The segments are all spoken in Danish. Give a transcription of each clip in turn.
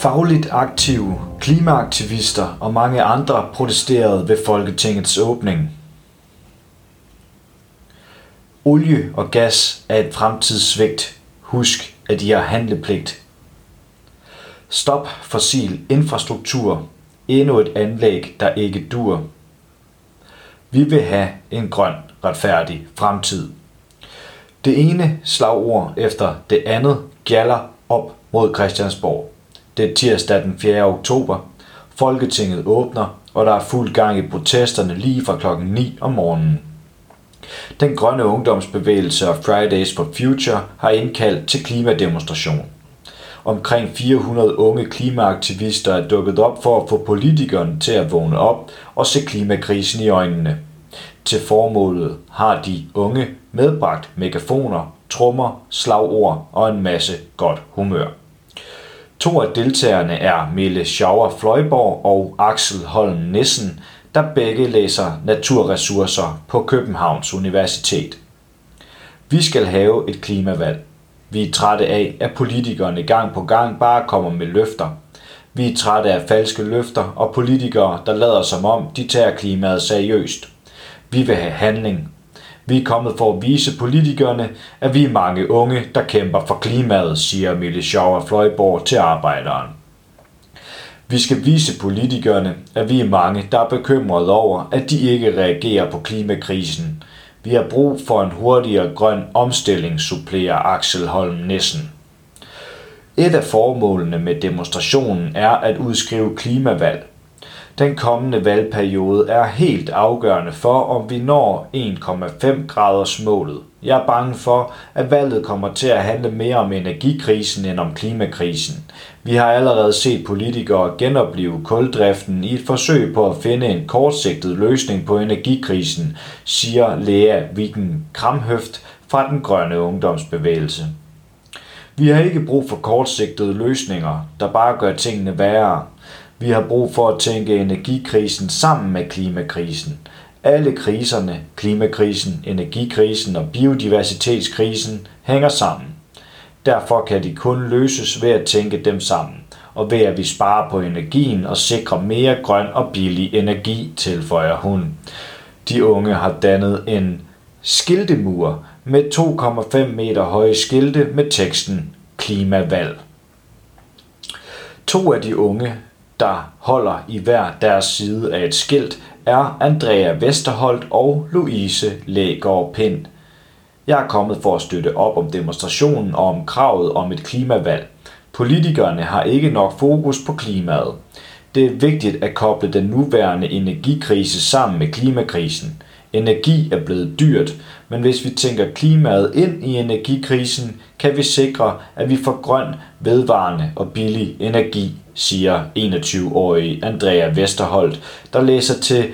Fagligt aktive, klimaaktivister og mange andre protesterede ved Folketingets åbning. Olie og gas er et fremtidssvigt. Husk, at I har handlepligt. Stop fossil infrastruktur. Endnu et anlæg, der ikke dur. Vi vil have en grøn, retfærdig fremtid. Det ene slagord efter det andet gjalder op mod Christiansborg. Det er tirsdag den 4. oktober. Folketinget åbner, og der er fuld gang i protesterne lige fra klokken 9 om morgenen. Den grønne ungdomsbevægelse og Fridays for Future har indkaldt til klimademonstration. Omkring 400 unge klimaaktivister er dukket op for at få politikerne til at vågne op og se klimakrisen i øjnene. Til formålet har de unge medbragt megafoner, trommer, slagord og en masse godt humør. To af deltagerne er Mille Schauer Fløjborg og Axel Holm Nissen, der begge læser naturressourcer på Københavns Universitet. Vi skal have et klimavalg. Vi er trætte af, at politikerne gang på gang bare kommer med løfter. Vi er trætte af falske løfter og politikere, der lader som om, de tager klimaet seriøst. Vi vil have handling. Vi er kommet for at vise politikerne, at vi er mange unge, der kæmper for klimaet, siger Mille Schauer Fløjborg til arbejderen. Vi skal vise politikerne, at vi er mange, der er bekymrede over, at de ikke reagerer på klimakrisen. Vi har brug for en hurtigere grøn omstilling, supplerer Axel Holm Nissen. Et af formålene med demonstrationen er at udskrive klimavalg. Den kommende valgperiode er helt afgørende for, om vi når 1,5 graders målet. Jeg er bange for, at valget kommer til at handle mere om energikrisen end om klimakrisen. Vi har allerede set politikere genopleve kuldriften i et forsøg på at finde en kortsigtet løsning på energikrisen, siger Lea Wiken Kramhøft fra den grønne ungdomsbevægelse. Vi har ikke brug for kortsigtede løsninger, der bare gør tingene værre. Vi har brug for at tænke energikrisen sammen med klimakrisen. Alle kriserne, klimakrisen, energikrisen og biodiversitetskrisen, hænger sammen. Derfor kan de kun løses ved at tænke dem sammen, og ved at vi sparer på energien og sikrer mere grøn og billig energi, tilføjer hun. De unge har dannet en skiltemur med 2,5 meter høje skilte med teksten Klimavalg. To af de unge der holder i hver deres side af et skilt, er Andrea Vesterholt og Louise Lægaard Pind. Jeg er kommet for at støtte op om demonstrationen og om kravet om et klimavalg. Politikerne har ikke nok fokus på klimaet. Det er vigtigt at koble den nuværende energikrise sammen med klimakrisen. Energi er blevet dyrt, men hvis vi tænker klimaet ind i energikrisen, kan vi sikre, at vi får grøn, vedvarende og billig energi, siger 21-årige Andrea Vesterholt, der læser til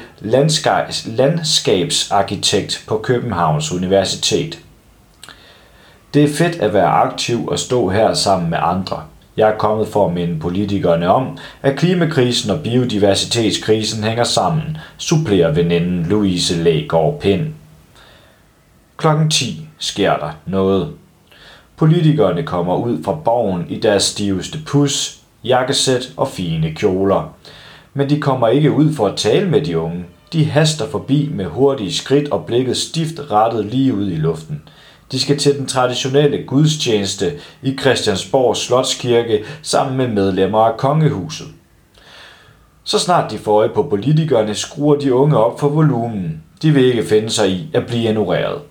landskabsarkitekt på Københavns Universitet. Det er fedt at være aktiv og stå her sammen med andre. Jeg er kommet for at minde politikerne om, at klimakrisen og biodiversitetskrisen hænger sammen, supplerer veninden Louise Lægaard Pind. Klokken 10 sker der noget. Politikerne kommer ud fra borgen i deres stiveste pus, jakkesæt og fine kjoler. Men de kommer ikke ud for at tale med de unge. De haster forbi med hurtige skridt og blikket stift rettet lige ud i luften. De skal til den traditionelle gudstjeneste i Christiansborg Slotskirke sammen med medlemmer af kongehuset. Så snart de får øje på politikerne, skruer de unge op for volumen. De vil ikke finde sig i at blive ignoreret.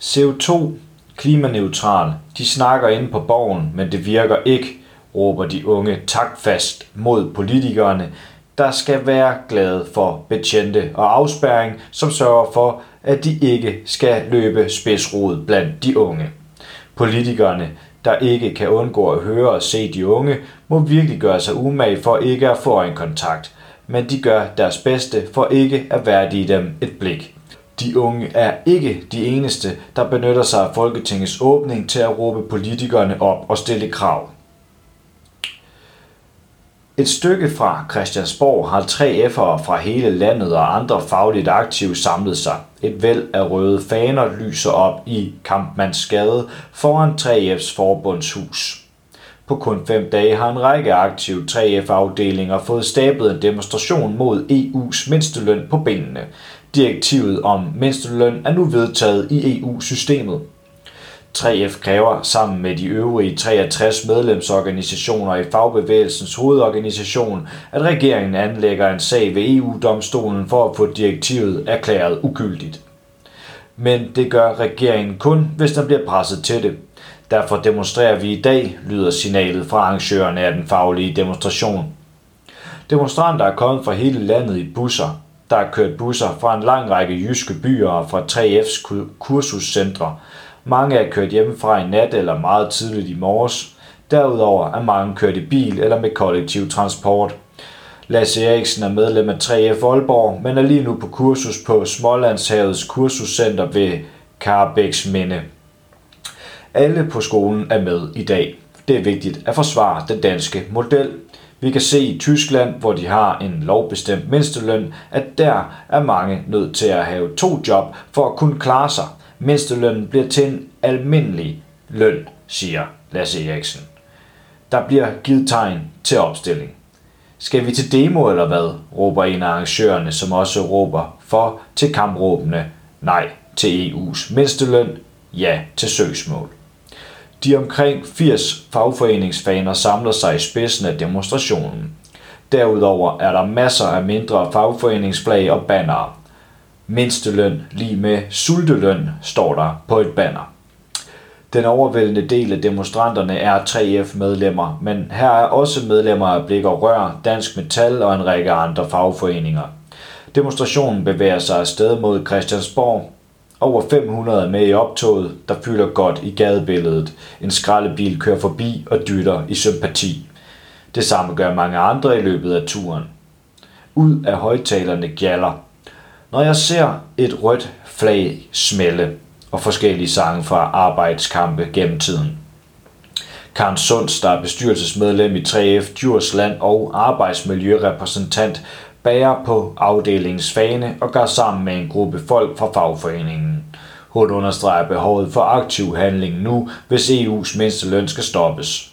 CO2 klimaneutral. De snakker inde på borgen, men det virker ikke, råber de unge taktfast mod politikerne, der skal være glade for betjente og afspærring, som sørger for, at de ikke skal løbe spidsrod blandt de unge. Politikerne, der ikke kan undgå at høre og se de unge, må virkelig gøre sig umage for ikke at få en kontakt, men de gør deres bedste for ikke at værdige dem et blik. De unge er ikke de eneste, der benytter sig af Folketingets åbning til at råbe politikerne op og stille krav. Et stykke fra Christiansborg har 3F'ere fra hele landet og andre fagligt aktive samlet sig. Et væld af røde faner lyser op i Kampmandsgade foran 3F's forbundshus. På kun fem dage har en række aktive 3F-afdelinger fået stablet en demonstration mod EU's mindsteløn på benene. Direktivet om mindsteløn er nu vedtaget i EU-systemet. 3F kræver sammen med de øvrige 63 medlemsorganisationer i fagbevægelsens hovedorganisation, at regeringen anlægger en sag ved EU-domstolen for at få direktivet erklæret ugyldigt. Men det gør regeringen kun, hvis den bliver presset til det. Derfor demonstrerer vi i dag, lyder signalet fra arrangørerne af den faglige demonstration. Demonstranter er kommet fra hele landet i busser. Der er kørt busser fra en lang række jyske byer og fra 3F's kursuscentre. Mange er kørt hjemmefra i nat eller meget tidligt i morges. Derudover er mange kørt i bil eller med kollektiv transport. Lasse Eriksen er medlem af 3F Aalborg, men er lige nu på kursus på Smålandshavets kursuscenter ved Karbæks Minde. Alle på skolen er med i dag. Det er vigtigt at forsvare den danske model. Vi kan se i Tyskland, hvor de har en lovbestemt mindsteløn, at der er mange nødt til at have to job for at kunne klare sig. Mindstelønnen bliver til en almindelig løn, siger Lasse Eriksen. Der bliver givet tegn til opstilling. Skal vi til demo eller hvad? råber en af arrangørerne, som også råber for til kampråbene nej til EU's mindsteløn, ja til søgsmål. De omkring 80 fagforeningsfaner samler sig i spidsen af demonstrationen. Derudover er der masser af mindre fagforeningsflag og bannere. Mindsteløn lige med sulteløn står der på et banner. Den overvældende del af demonstranterne er 3F-medlemmer, men her er også medlemmer af Blik og Rør, Dansk Metal og en række andre fagforeninger. Demonstrationen bevæger sig afsted mod Christiansborg, over 500 er med i optoget, der fylder godt i gadebilledet. En skraldebil kører forbi og dytter i sympati. Det samme gør mange andre i løbet af turen. Ud af højtalerne gjaller. Når jeg ser et rødt flag smelle og forskellige sange fra arbejdskampe gennem tiden. Karen Sunds, der er bestyrelsesmedlem i 3F Djursland og arbejdsmiljørepræsentant, bærer på afdelingens fane og går sammen med en gruppe folk fra fagforeningen. Hun understreger behovet for aktiv handling nu, hvis EU's mindsteløn skal stoppes.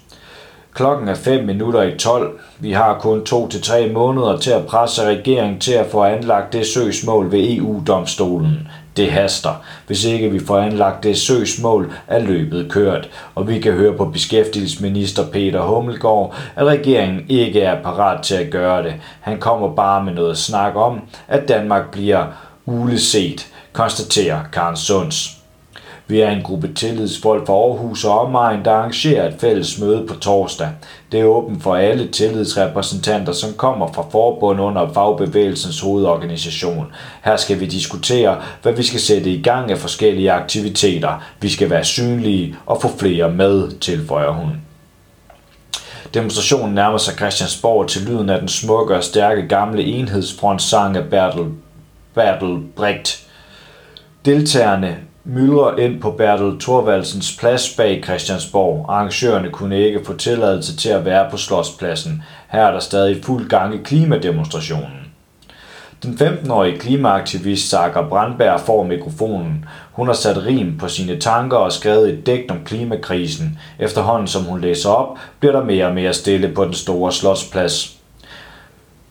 Klokken er 5 minutter i 12. Vi har kun 2 til 3 måneder til at presse regeringen til at få anlagt det søgsmål ved EU-domstolen. Det haster. Hvis ikke vi får anlagt det søgsmål, er løbet kørt, og vi kan høre på beskæftigelsesminister Peter Hummelgaard, at regeringen ikke er parat til at gøre det. Han kommer bare med noget snak om, at Danmark bliver uleset, konstaterer Karen Sunds. Vi er en gruppe tillidsfolk fra Aarhus og omegn, der arrangerer et fælles møde på torsdag. Det er åbent for alle tillidsrepræsentanter, som kommer fra forbund under fagbevægelsens hovedorganisation. Her skal vi diskutere, hvad vi skal sætte i gang af forskellige aktiviteter. Vi skal være synlige og få flere med, tilføjer hun. Demonstrationen nærmer sig Christiansborg til lyden af den smukke og stærke gamle enhedsfrontsang af Bertel, Bertel Brecht. Deltagerne myldrer ind på Bertel Thorvaldsens plads bag Christiansborg. Arrangørerne kunne ikke få tilladelse til at være på Slotspladsen. Her er der stadig fuld gang i klimademonstrationen. Den 15-årige klimaaktivist Sager Brandberg får mikrofonen. Hun har sat rim på sine tanker og skrevet et digt om klimakrisen. Efterhånden som hun læser op, bliver der mere og mere stille på den store slotsplads.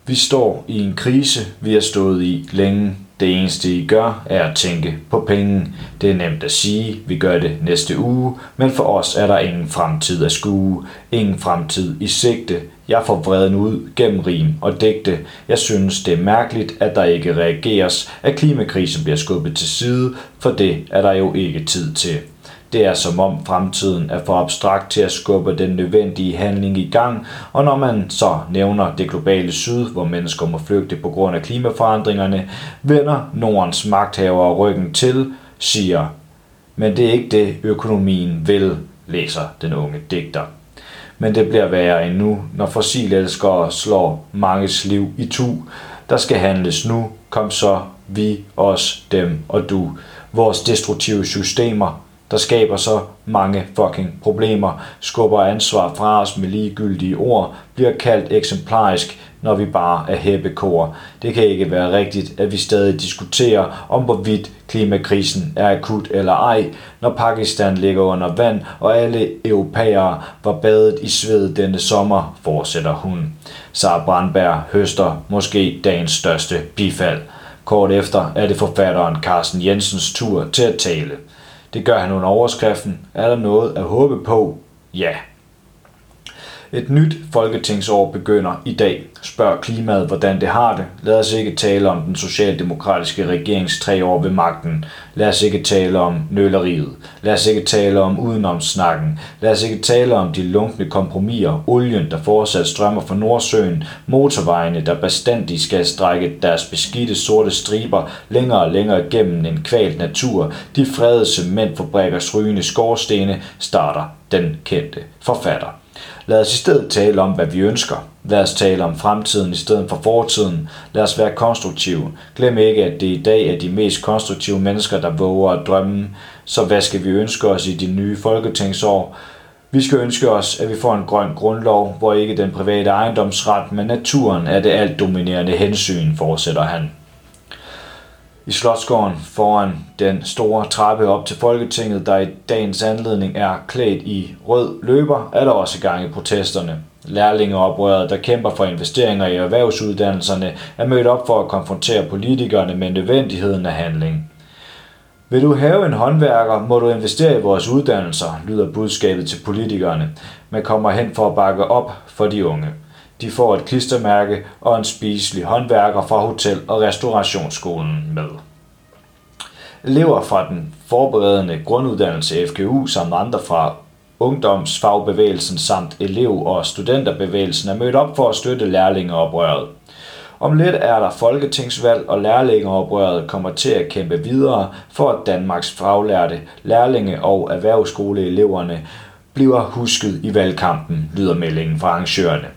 Vi står i en krise, vi har stået i længe. Det eneste I gør, er at tænke på penge. Det er nemt at sige, vi gør det næste uge, men for os er der ingen fremtid at skue. Ingen fremtid i sigte. Jeg får vreden ud gennem rim og digte. Jeg synes, det er mærkeligt, at der ikke reageres, at klimakrisen bliver skubbet til side, for det er der jo ikke tid til. Det er som om fremtiden er for abstrakt til at skubbe den nødvendige handling i gang, og når man så nævner det globale syd, hvor mennesker må flygte på grund af klimaforandringerne, vender Nordens magthavere ryggen til, siger, men det er ikke det økonomien vil, læser den unge digter. Men det bliver værre endnu, når fossilelskere slår manges liv i tu. Der skal handles nu, kom så, vi, os, dem og du. Vores destruktive systemer der skaber så mange fucking problemer, skubber ansvar fra os med ligegyldige ord, bliver kaldt eksemplarisk, når vi bare er hæppekor. Det kan ikke være rigtigt, at vi stadig diskuterer om hvorvidt klimakrisen er akut eller ej, når Pakistan ligger under vand, og alle europæere var badet i sved denne sommer, fortsætter hun. Sara Brandberg høster måske dagens største bifald. Kort efter er det forfatteren Carsten Jensens tur til at tale. Det gør han under overskriften. Er der noget at håbe på? Ja. Et nyt folketingsår begynder i dag. Spørg klimaet, hvordan det har det. Lad os ikke tale om den socialdemokratiske regerings tre år ved magten. Lad os ikke tale om nøleriet. Lad os ikke tale om udenomsnakken. Lad os ikke tale om de lunkne kompromiser, olien, der fortsat strømmer fra Nordsøen, motorvejene, der bestandigt skal strække deres beskidte sorte striber længere og længere gennem en kvalt natur, de fredede cementfabrikkers rygende skorstene, starter den kendte forfatter. Lad os i stedet tale om, hvad vi ønsker. Lad os tale om fremtiden i stedet for fortiden. Lad os være konstruktive. Glem ikke, at det i dag er de mest konstruktive mennesker, der våger at drømme. Så hvad skal vi ønske os i de nye folketingsår? Vi skal ønske os, at vi får en grøn grundlov, hvor ikke den private ejendomsret, men naturen er det alt dominerende hensyn, fortsætter han. I Slotsgården foran den store trappe op til Folketinget, der i dagens anledning er klædt i rød løber, er der også gang i protesterne. Lærlingeoprøret, der kæmper for investeringer i erhvervsuddannelserne, er mødt op for at konfrontere politikerne med nødvendigheden af handling. Vil du have en håndværker, må du investere i vores uddannelser, lyder budskabet til politikerne, men kommer hen for at bakke op for de unge. De får et klistermærke og en spiselig håndværker fra Hotel- og Restaurationsskolen med. Elever fra den forberedende grunduddannelse FGU samt andre fra ungdomsfagbevægelsen samt elev- og studenterbevægelsen er mødt op for at støtte lærlingeoprøret. Om lidt er der folketingsvalg, og lærlingeoprøret kommer til at kæmpe videre for, at Danmarks faglærte lærlinge- og erhvervsskoleeleverne bliver husket i valgkampen, lyder meldingen fra arrangørerne.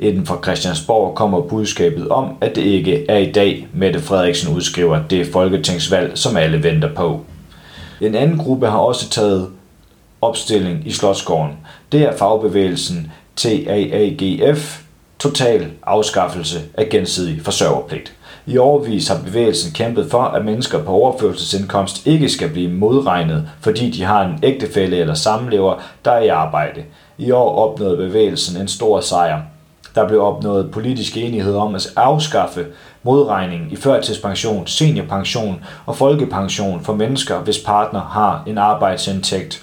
Inden for Christiansborg kommer budskabet om, at det ikke er i dag, Mette Frederiksen udskriver det folketingsvalg, som alle venter på. En anden gruppe har også taget opstilling i Slotsgården. Det er fagbevægelsen TAAGF, total afskaffelse af gensidig forsørgerpligt. I overvis har bevægelsen kæmpet for, at mennesker på overførselsindkomst ikke skal blive modregnet, fordi de har en ægtefælle eller samlever, der er i arbejde. I år opnåede bevægelsen en stor sejr. Der blev opnået politisk enighed om at afskaffe modregning i førtidspension, seniorpension og folkepension for mennesker, hvis partner har en arbejdsindtægt.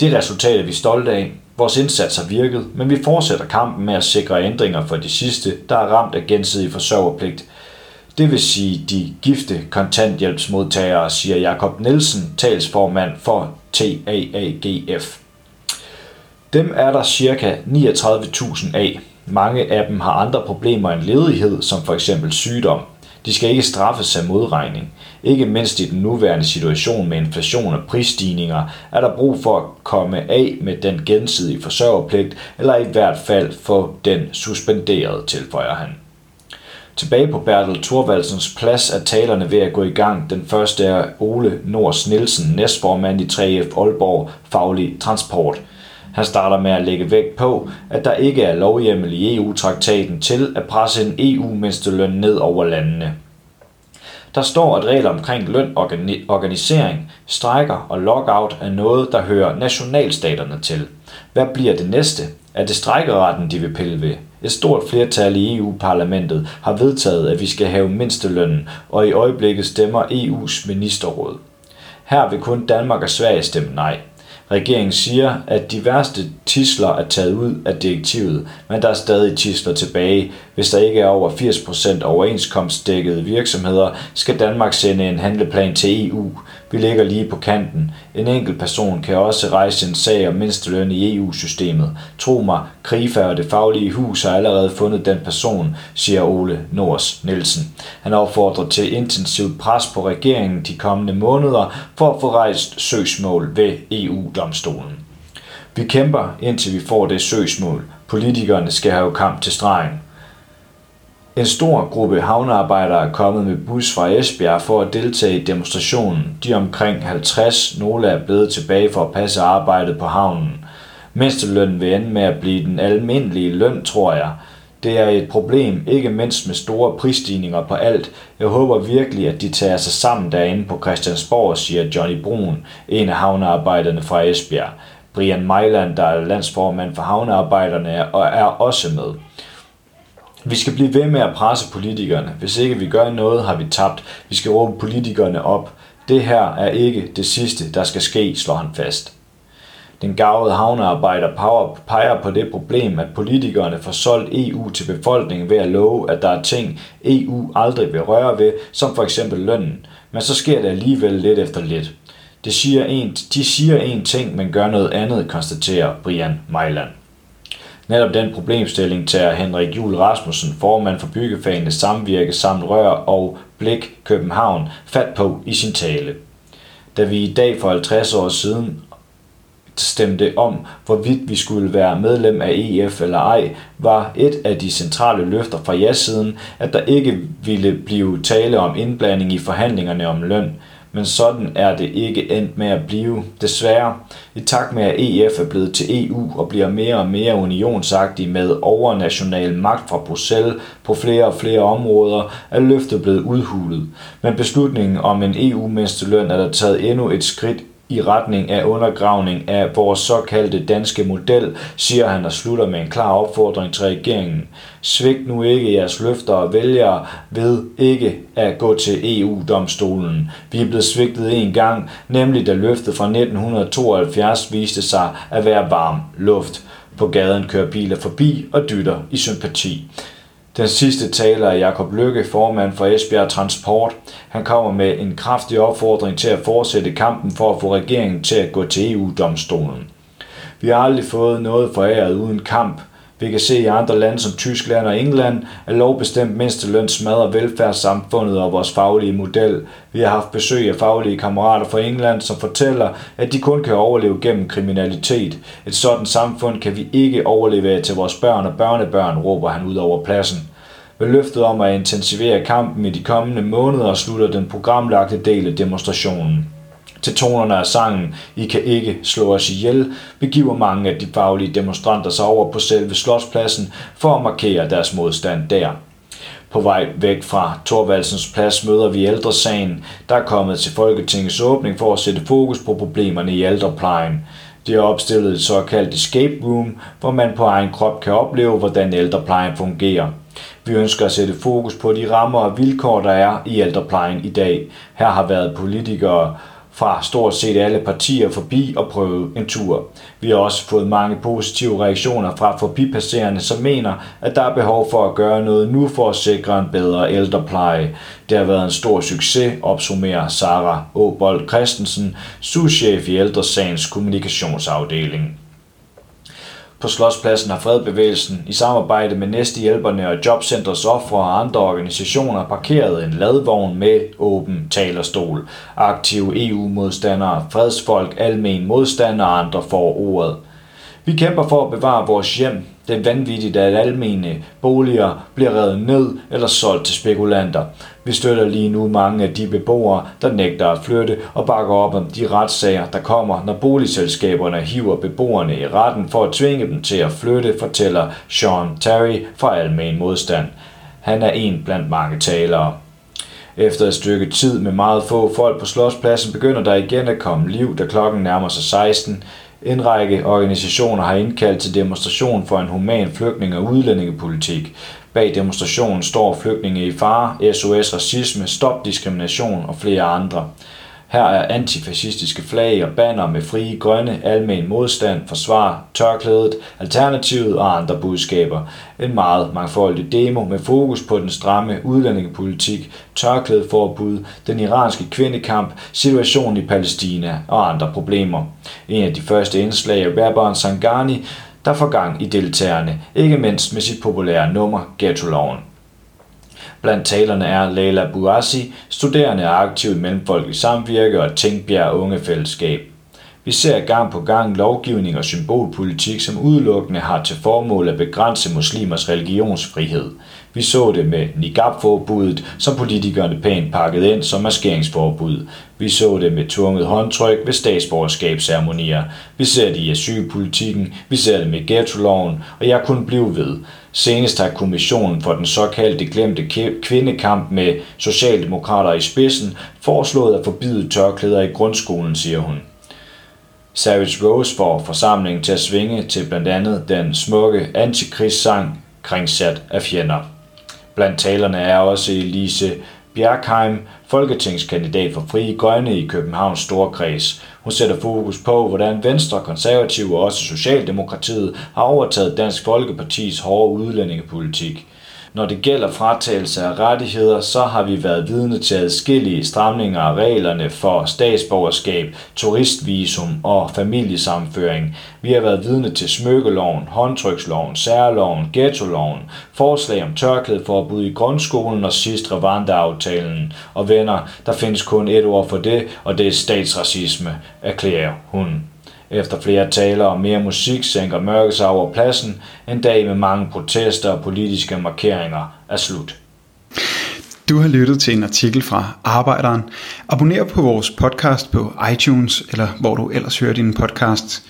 Det resultat er vi stolte af. Vores indsats har virket, men vi fortsætter kampen med at sikre ændringer for de sidste, der er ramt af gensidig forsørgerpligt. Det vil sige de gifte kontanthjælpsmodtagere, siger Jakob Nielsen, talsformand for TAAGF. Dem er der ca. 39.000 af. Mange af dem har andre problemer end ledighed, som for eksempel sygdom. De skal ikke straffes af modregning. Ikke mindst i den nuværende situation med inflation og prisstigninger, er der brug for at komme af med den gensidige forsørgerpligt, eller i hvert fald få den suspenderet, tilføjer han. Tilbage på Bertel Thorvaldsens plads er talerne ved at gå i gang. Den første er Ole Nors Nielsen, næstformand i 3F Aalborg Faglig Transport. Han starter med at lægge vægt på, at der ikke er lovhjemmel i EU-traktaten til at presse en EU-mindsteløn ned over landene. Der står, at regler omkring løn, organisering, strækker og lockout er noget, der hører nationalstaterne til. Hvad bliver det næste? Er det strækkeretten, de vil pille ved? Et stort flertal i EU-parlamentet har vedtaget, at vi skal have mindstelønnen, og i øjeblikket stemmer EU's ministerråd. Her vil kun Danmark og Sverige stemme nej. Regeringen siger, at de værste tisler er taget ud af direktivet, men der er stadig tisler tilbage. Hvis der ikke er over 80% overenskomstdækkede virksomheder, skal Danmark sende en handleplan til EU. Vi ligger lige på kanten. En enkelt person kan også rejse en sag om mindsteløn i EU-systemet. Tro mig, Krifa og det faglige hus har allerede fundet den person, siger Ole Nors Nielsen. Han opfordrer til intensivt pres på regeringen de kommende måneder for at få rejst søgsmål ved EU-domstolen. Vi kæmper, indtil vi får det søgsmål. Politikerne skal have kamp til stregen. En stor gruppe havnearbejdere er kommet med bus fra Esbjerg for at deltage i demonstrationen. De er omkring 50, nogle er blevet tilbage for at passe arbejdet på havnen. Mindstelønnen vil ende med at blive den almindelige løn, tror jeg. Det er et problem, ikke mindst med store prisstigninger på alt. Jeg håber virkelig, at de tager sig sammen derinde på Christiansborg, siger Johnny Brun, en af havnearbejderne fra Esbjerg. Brian Mejland, der er landsformand for havnearbejderne, og er også med. Vi skal blive ved med at presse politikerne. Hvis ikke vi gør noget, har vi tabt. Vi skal råbe politikerne op. Det her er ikke det sidste, der skal ske, slår han fast. Den gavede havnearbejder peger på det problem, at politikerne får solgt EU til befolkningen ved at love, at der er ting, EU aldrig vil røre ved, som for eksempel lønnen. Men så sker det alligevel lidt efter lidt. Det siger en, de siger en ting, men gør noget andet, konstaterer Brian Mejland. Netop den problemstilling tager Henrik Jul Rasmussen, formand for byggefagene Samvirke samt Rør og Blik København, fat på i sin tale. Da vi i dag for 50 år siden stemte om, hvorvidt vi skulle være medlem af EF eller ej, var et af de centrale løfter fra ja-siden, at der ikke ville blive tale om indblanding i forhandlingerne om løn men sådan er det ikke endt med at blive. Desværre, i takt med at EF er blevet til EU og bliver mere og mere unionsagtig med overnational magt fra Bruxelles på flere og flere områder, er løftet blevet udhulet. Men beslutningen om en EU-mindsteløn er der taget endnu et skridt i retning af undergravning af vores såkaldte danske model, siger han og slutter med en klar opfordring til regeringen. Svigt nu ikke jeres løfter og vælgere ved ikke at gå til EU-domstolen. Vi er blevet svigtet en gang, nemlig da løftet fra 1972 viste sig at være varm luft. På gaden kører biler forbi og dytter i sympati. Den sidste taler er Jakob Lykke, formand for Esbjerg Transport. Han kommer med en kraftig opfordring til at fortsætte kampen for at få regeringen til at gå til EU-domstolen. Vi har aldrig fået noget foræret uden kamp, vi kan se i andre lande som Tyskland og England, at lovbestemt mindsteløn smadrer velfærdssamfundet og vores faglige model. Vi har haft besøg af faglige kammerater fra England, som fortæller, at de kun kan overleve gennem kriminalitet. Et sådan samfund kan vi ikke overleve til vores børn og børnebørn, råber han ud over pladsen. Med løftet om at intensivere kampen i de kommende måneder slutter den programlagte del af demonstrationen. Til tonerne af sangen I kan ikke slå os ihjel, begiver mange af de faglige demonstranter sig over på selve slotspladsen for at markere deres modstand der. På vej væk fra Torvaldsens plads møder vi ældresagen, der er kommet til Folketingets åbning for at sætte fokus på problemerne i ældreplejen. De har opstillet et såkaldt escape room, hvor man på egen krop kan opleve, hvordan ældreplejen fungerer. Vi ønsker at sætte fokus på de rammer og vilkår, der er i ældreplejen i dag. Her har været politikere fra stort set alle partier forbi og prøve en tur. Vi har også fået mange positive reaktioner fra forbipasserende, som mener, at der er behov for at gøre noget nu for at sikre en bedre ældrepleje. Det har været en stor succes, opsummerer Sara Åbold Christensen, souschef i ældresagens kommunikationsafdeling. På Slotspladsen har Fredbevægelsen i samarbejde med Næstehjælperne og Jobcenters ofre og andre organisationer parkeret en ladvogn med åben talerstol. Aktive EU-modstandere, fredsfolk, almen modstandere og andre får ordet. Vi kæmper for at bevare vores hjem, det er vanvittigt, at almene boliger bliver revet ned eller solgt til spekulanter. Vi støtter lige nu mange af de beboere, der nægter at flytte og bakker op om de retssager, der kommer, når boligselskaberne hiver beboerne i retten for at tvinge dem til at flytte, fortæller Sean Terry fra Almen Modstand. Han er en blandt mange talere. Efter et stykke tid med meget få folk på slåspladsen, begynder der igen at komme liv, da klokken nærmer sig 16. En række organisationer har indkaldt til demonstration for en human flygtning- og udlændingepolitik. Bag demonstrationen står flygtninge i fare, SOS Racisme, Stop Diskrimination og flere andre. Her er antifascistiske flag og banner med frie grønne, almen modstand, forsvar, tørklædet, alternativet og andre budskaber. En meget mangfoldig demo med fokus på den stramme udlændingepolitik, tørklædeforbud, den iranske kvindekamp, situationen i Palæstina og andre problemer. En af de første indslag er rapperen Sangani, der får gang i deltagerne, ikke mindst med sit populære nummer Ghetto-loven. Blandt talerne er Leila Bouassi, studerende og aktiv i Mellemfolkelig Samvirke og Tænkbjerg Unge Fællesskab. Vi ser gang på gang lovgivning og symbolpolitik, som udelukkende har til formål at begrænse muslimers religionsfrihed. Vi så det med niqab-forbuddet, som politikerne pænt pakkede ind som maskeringsforbud. Vi så det med tvunget håndtryk ved statsborgerskabsceremonier. Vi ser det i asylpolitikken, vi ser det med ghetto-loven, og jeg kunne blive ved. Senest har kommissionen for den såkaldte glemte kvindekamp med socialdemokrater i spidsen foreslået at forbyde tørklæder i grundskolen, siger hun. Savage Rose får forsamlingen til at svinge til blandt andet den smukke antikrigssang Kringsat af fjender. Blandt talerne er også Elise Bjerkheim, folketingskandidat for Frie Grønne i Københavns Storkreds. Hun sætter fokus på, hvordan Venstre, Konservative og også Socialdemokratiet har overtaget Dansk Folkepartis hårde udlændingepolitik. Når det gælder fratagelse af rettigheder, så har vi været vidne til adskillige stramninger af reglerne for statsborgerskab, turistvisum og familiesamføring. Vi har været vidne til smykkeloven, håndtryksloven, særloven, ghettoloven, forslag om tørklædeforbud i grundskolen og sidst Rwanda-aftalen. Og venner, der findes kun et ord for det, og det er statsracisme, erklærer hun. Efter flere taler og mere musik sænker mørket sig over pladsen. En dag med mange protester og politiske markeringer er slut. Du har lyttet til en artikel fra Arbejderen. Abonner på vores podcast på iTunes, eller hvor du ellers hører din podcast.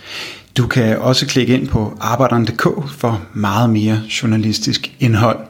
Du kan også klikke ind på arbejderen.dk for meget mere journalistisk indhold.